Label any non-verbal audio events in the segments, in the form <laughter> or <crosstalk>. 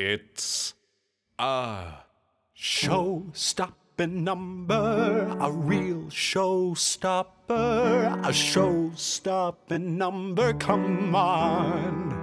It's a show-stopping number, a real showstopper, a show-stopping number. Come on,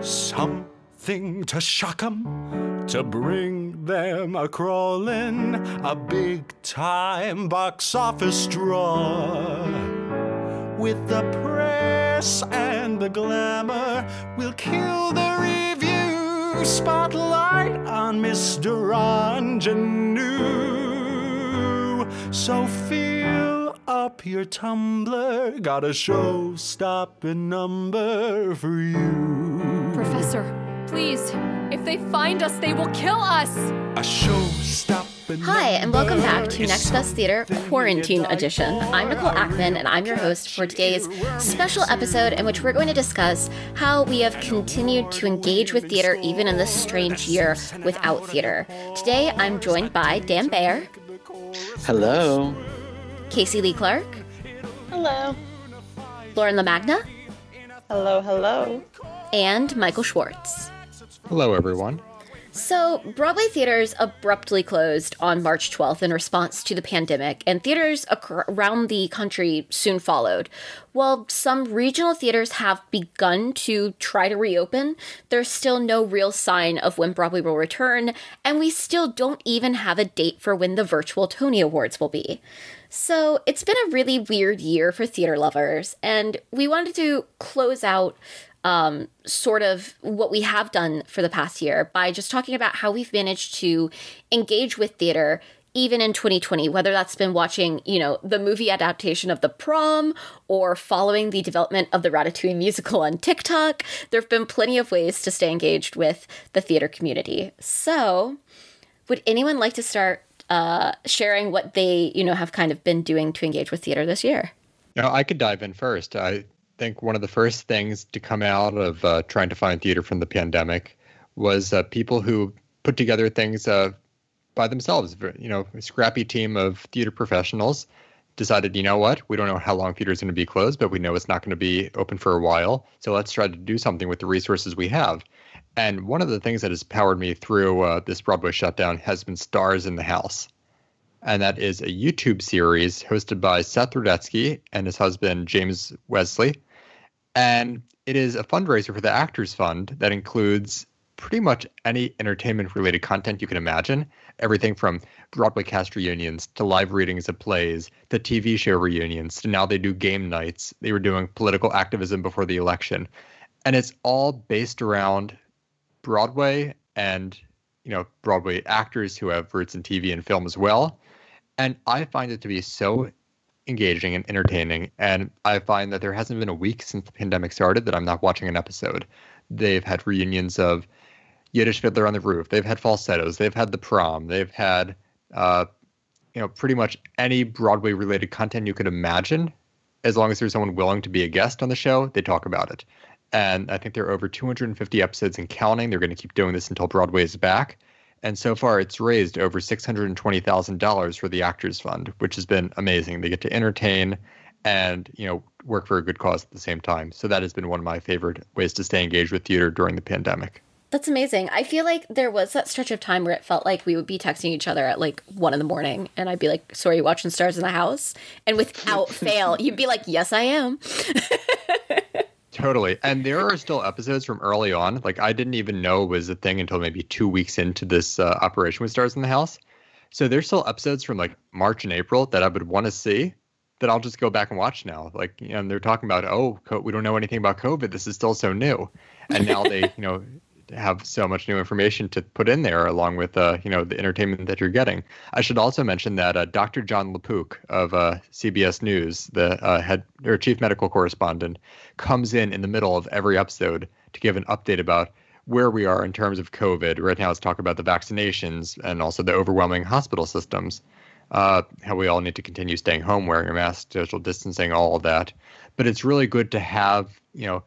something to shock 'em, to bring them a crawling, a big-time box office draw with the press and the glamour. We'll kill the review spotlight on Mr. Ingenue. So fill up your tumbler. Got a show stopping number for you. Professor, please, if they find us, they will kill us. A show stopping Hi, and welcome back to Next Best Theater Quarantine Edition. I'm Nicole Ackman, and I'm your host for today's special episode in which we're going to discuss how we have continued to engage with theater even in this strange year without theater. Today, I'm joined by Dan Bayer. Hello. Casey Lee Clark. Hello. Lauren LaMagna. Hello, hello. And Michael Schwartz. Hello, everyone. So, Broadway theaters abruptly closed on March 12th in response to the pandemic, and theaters around the country soon followed. While some regional theaters have begun to try to reopen, there's still no real sign of when Broadway will return, and we still don't even have a date for when the virtual Tony Awards will be. So, it's been a really weird year for theater lovers, and we wanted to close out um, sort of what we have done for the past year by just talking about how we've managed to engage with theater even in 2020 whether that's been watching you know the movie adaptation of the prom or following the development of the ratatouille musical on tiktok. There have been plenty of ways to stay engaged with the theater community. So would anyone like to start uh, sharing what they you know have kind of been doing to engage with theater this year? Know, I could dive in first. I think one of the first things to come out of uh, trying to find theater from the pandemic was uh, people who put together things uh, by themselves. You know, a scrappy team of theater professionals decided, you know what, we don't know how long theater is going to be closed, but we know it's not going to be open for a while. So let's try to do something with the resources we have. And one of the things that has powered me through uh, this Broadway shutdown has been Stars in the House and that is a YouTube series hosted by Seth Rudetsky and his husband James Wesley. And it is a fundraiser for the Actors Fund that includes pretty much any entertainment related content you can imagine. Everything from Broadway cast reunions to live readings of plays to TV show reunions to now they do game nights. They were doing political activism before the election. And it's all based around Broadway and you know Broadway actors who have roots in TV and film as well. And I find it to be so engaging and entertaining. And I find that there hasn't been a week since the pandemic started that I'm not watching an episode. They've had reunions of Yiddish Fiddler on the Roof. They've had falsettos. They've had the prom. They've had, uh, you know, pretty much any Broadway related content you could imagine. As long as there's someone willing to be a guest on the show, they talk about it. And I think there are over 250 episodes and counting. They're going to keep doing this until Broadway is back. And so far, it's raised over $620,000 for the Actors Fund, which has been amazing. They get to entertain and you know work for a good cause at the same time. So that has been one of my favorite ways to stay engaged with theater during the pandemic. That's amazing. I feel like there was that stretch of time where it felt like we would be texting each other at like one in the morning, and I'd be like, "So are you watching Stars in the House?" And without <laughs> fail, you'd be like, "Yes, I am." <laughs> Totally. And there are still episodes from early on. Like I didn't even know was a thing until maybe two weeks into this uh, operation with Stars in the House. So there's still episodes from like March and April that I would want to see that I'll just go back and watch now. Like, know, they're talking about, oh, we don't know anything about COVID. This is still so new. And now they, you know, have so much new information to put in there along with, uh, you know, the entertainment that you're getting. I should also mention that uh, Dr. Jon LaPook of uh, CBS News, the uh, head or chief medical correspondent, comes in in the middle of every episode to give an update about where we are in terms of COVID. Right now, let's talk about the vaccinations and also the overwhelming hospital systems. Uh, how we all need to continue staying home, wearing a mask, social distancing, all of that. But it's really good to have, you know,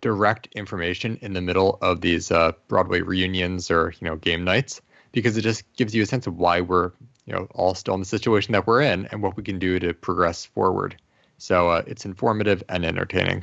direct information in the middle of these uh, Broadway reunions or you know game nights because it just gives you a sense of why we're you know all still in the situation that we're in and what we can do to progress forward. So uh, it's informative and entertaining.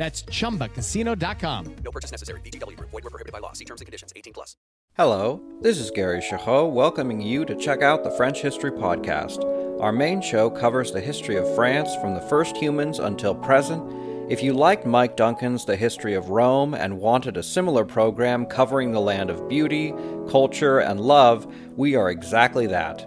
That's chumbacasino.com. No purchase necessary. VGW Group. Void were prohibited by law. See terms and conditions. 18 plus. Hello, this is Gary Chahot welcoming you to check out the French History Podcast. Our main show covers the history of France from the first humans until present. If you liked Mike Duncan's The History of Rome and wanted a similar program covering the land of beauty, culture, and love, we are exactly that.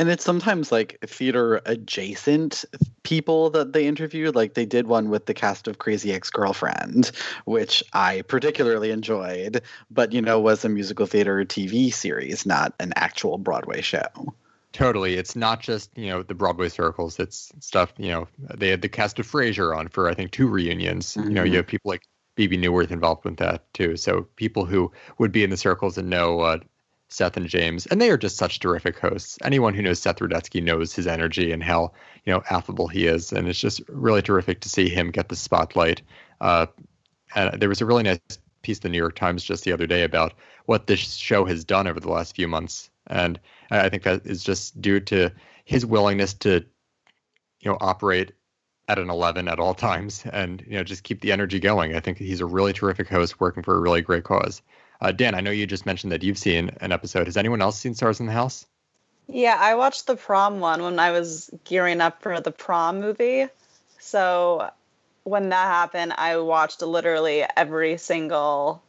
And it's sometimes like theater adjacent people that they interviewed like they did one with the cast of crazy ex-girlfriend which i particularly enjoyed but you know was a musical theater tv series not an actual broadway show Totally. It's not just, you know, the Broadway circles. It's stuff, you know, they had the cast of Frasier on for, I think, two reunions. Mm-hmm. You know, you have people like Bebe Neuwirth involved with that too. So people who would be in the circles and know uh, Seth and James, and they are just such terrific hosts. Anyone who knows Seth Rudetsky knows his energy and how you know affable he is, and it's just really terrific to see him get the spotlight. Uh, and there was a really nice piece in the New York Times just the other day about what this show has done over the last few months, and I think that is just due to his willingness to, you know, operate at an 11 at all times and you know just keep the energy going. I think he's a really terrific host working for a really great cause. Uh, Dan, I know you just mentioned that you've seen an episode. Has anyone else seen Stars in the House? Yeah, I watched the prom one when I was gearing up for the prom movie. So when that happened, I watched literally every single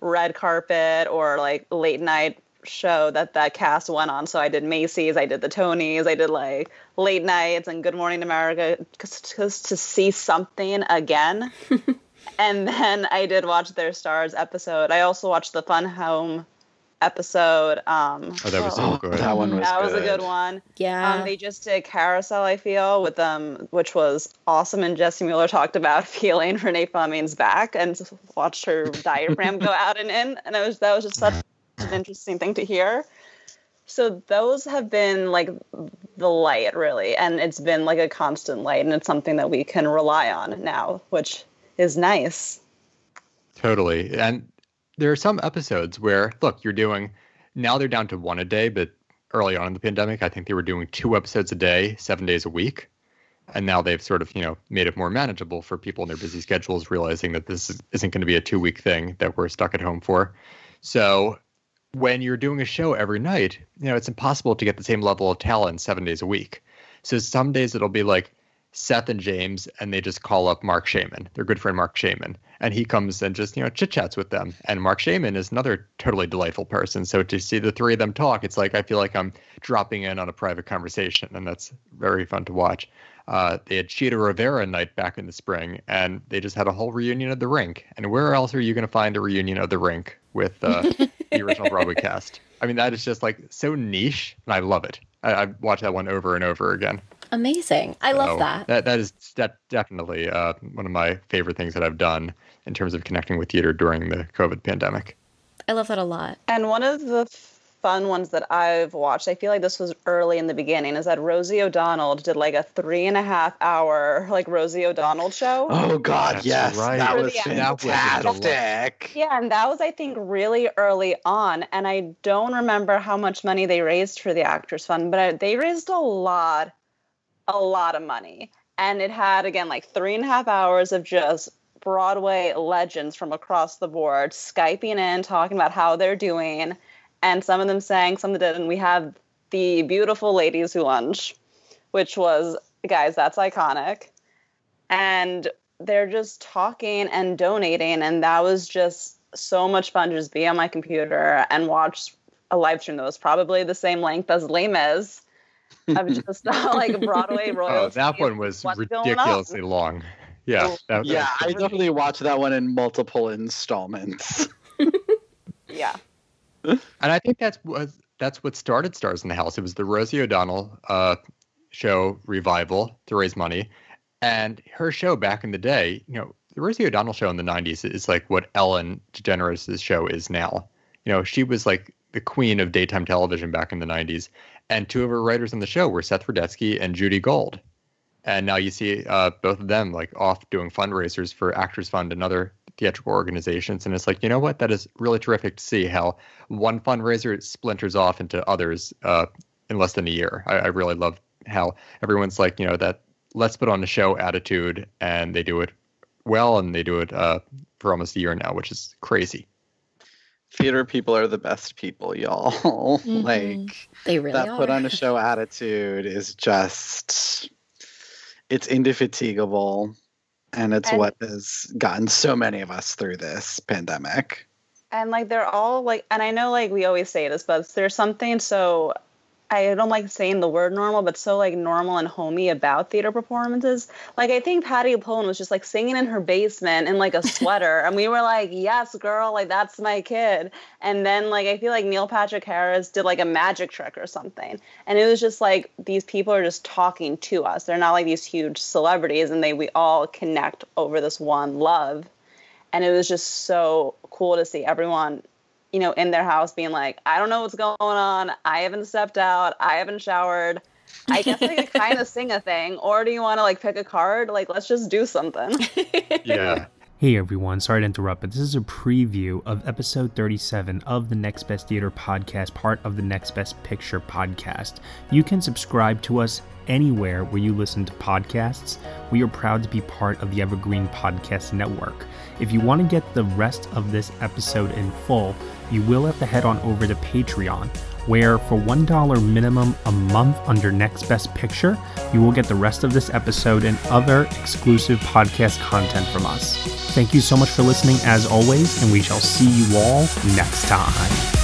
red carpet or like late night show that that cast went on. So I did Macy's, I did the Tonys, I did like late nights and Good Morning America just to see something again. <laughs> and then I did watch their stars episode. I also watched the Fun Home episode. Um, oh, that was so good. That one was that good. was a good one. Yeah. Um, they just did Carousel, I feel, with them, which was awesome. And Jessie Mueller <laughs> talked about feeling Renee Fleming's back and watched her diaphragm go out and in, and it was that was just such an interesting thing to hear. So those have been like the light, really, and it's been like a constant light, and it's something that we can rely on now, which is nice. Totally. And there are some episodes where, look, you're doing, now they're down to one a day, but early on in the pandemic, I think they were doing two episodes a day, seven days a week. And now they've sort of, you know, made it more manageable for people in their busy schedules, realizing that this isn't going to be a two week thing that we're stuck at home for. So when you're doing a show every night, you know, it's impossible to get the same level of talent seven days a week. So some days it'll be like, Seth and James, and they just call up Marc Shaiman, their good friend Marc Shaiman, and he comes and just you know chit chats with them. And Marc Shaiman is another totally delightful person. So to see the three of them talk, it's like I feel like I'm dropping in on a private conversation, and that's very fun to watch. Uh, they had Chita Rivera night back in the spring, and they just had a whole reunion of the rink. And where else are you going to find a reunion of the rink with uh, the original Broadway <laughs> cast? I mean, that is just like so niche, and I love it. I, I watched that one over and over again. Amazing. I love that. That that is that definitely uh, one of my favorite things that I've done in terms of connecting with theater during the COVID pandemic. I love that a lot. And one of the fun ones that I've watched, I feel like this was early in the beginning, is that Rosie O'Donnell did like a three and a half hour like Rosie O'Donnell show. <gasps> Oh God, That's yes, right. that For was the fantastic. Yeah, and that was I think really early on, and I don't remember how much money they raised for the Actors Fund, but I, they raised a lot a lot of money. And it had, again, like three and a half hours of just Broadway legends from across the board Skyping in, talking about how they're doing. And some of them sang, some of them didn't. We have the beautiful ladies who lunch, which was, guys, that's iconic. And they're just talking and donating. And that was just so much fun to just be on my computer and watch a live stream that was probably the same length as Les Mis of just <laughs> like Broadway royalty. <laughs> Oh, that one was what's on. ridiculously long. Yeah. that- yeah, that- I <laughs> definitely watched that one in multiple installments. Yeah. and I think that's what that's what started Stars in the House. It was the Rosie O'Donnell uh, show revival to raise money, and her show back in the day. You know, the Rosie O'Donnell show in the '90s is like what Ellen DeGeneres' show is now. You know, she was like the queen of daytime television back in the '90s, and two of her writers on the show were Seth Rudetsky and Judy Gold. And now you see uh, both of them like off doing fundraisers for Actors Fund and other theatrical organizations. And it's like, you know what? That is really terrific to see how one fundraiser splinters off into others uh, in less than a year. I, I really love how everyone's like, you know, that let's put on a show attitude, and they do it well, and they do it uh, for almost a year now, which is crazy. Theater people are the best people, y'all. <laughs> Mm-hmm. like They really that put on a show attitude is just it's indefatigable and it's And- what has gotten so many of us through this pandemic. and like they're all like and i know like we always say this but there's something so i don't like saying the word normal but so like normal and homey about theater performances. Like i think Patti LuPone was just like singing in her basement in like a <laughs> sweater and we were like yes girl like that's my kid. And then like i feel like neil patrick harris did like a magic trick or something and it was just like these people are just talking to us. They're not like these huge celebrities and they we all connect over this one love and it was just so cool to see everyone you know in their house being like i don't know what's going on. I haven't stepped out. I haven't showered. I guess i could <laughs> kind of sing a thing. Or do you want to like pick a card? Like let's just do something. <laughs> Yeah. Hey everyone, sorry to interrupt, but this is a preview of episode 37 of the Next Best Theater podcast, part of the Next Best Picture podcast. You can subscribe to us anywhere where you listen to podcasts. We are proud to be part of the Evergreen Podcast Network. If you want to get the rest of this episode in full, you will have to head on over to Patreon, where for $1 minimum a month under Next Best Picture, you will get the rest of this episode and other exclusive podcast content from us. Thank you so much for listening as always, and we shall see you all next time.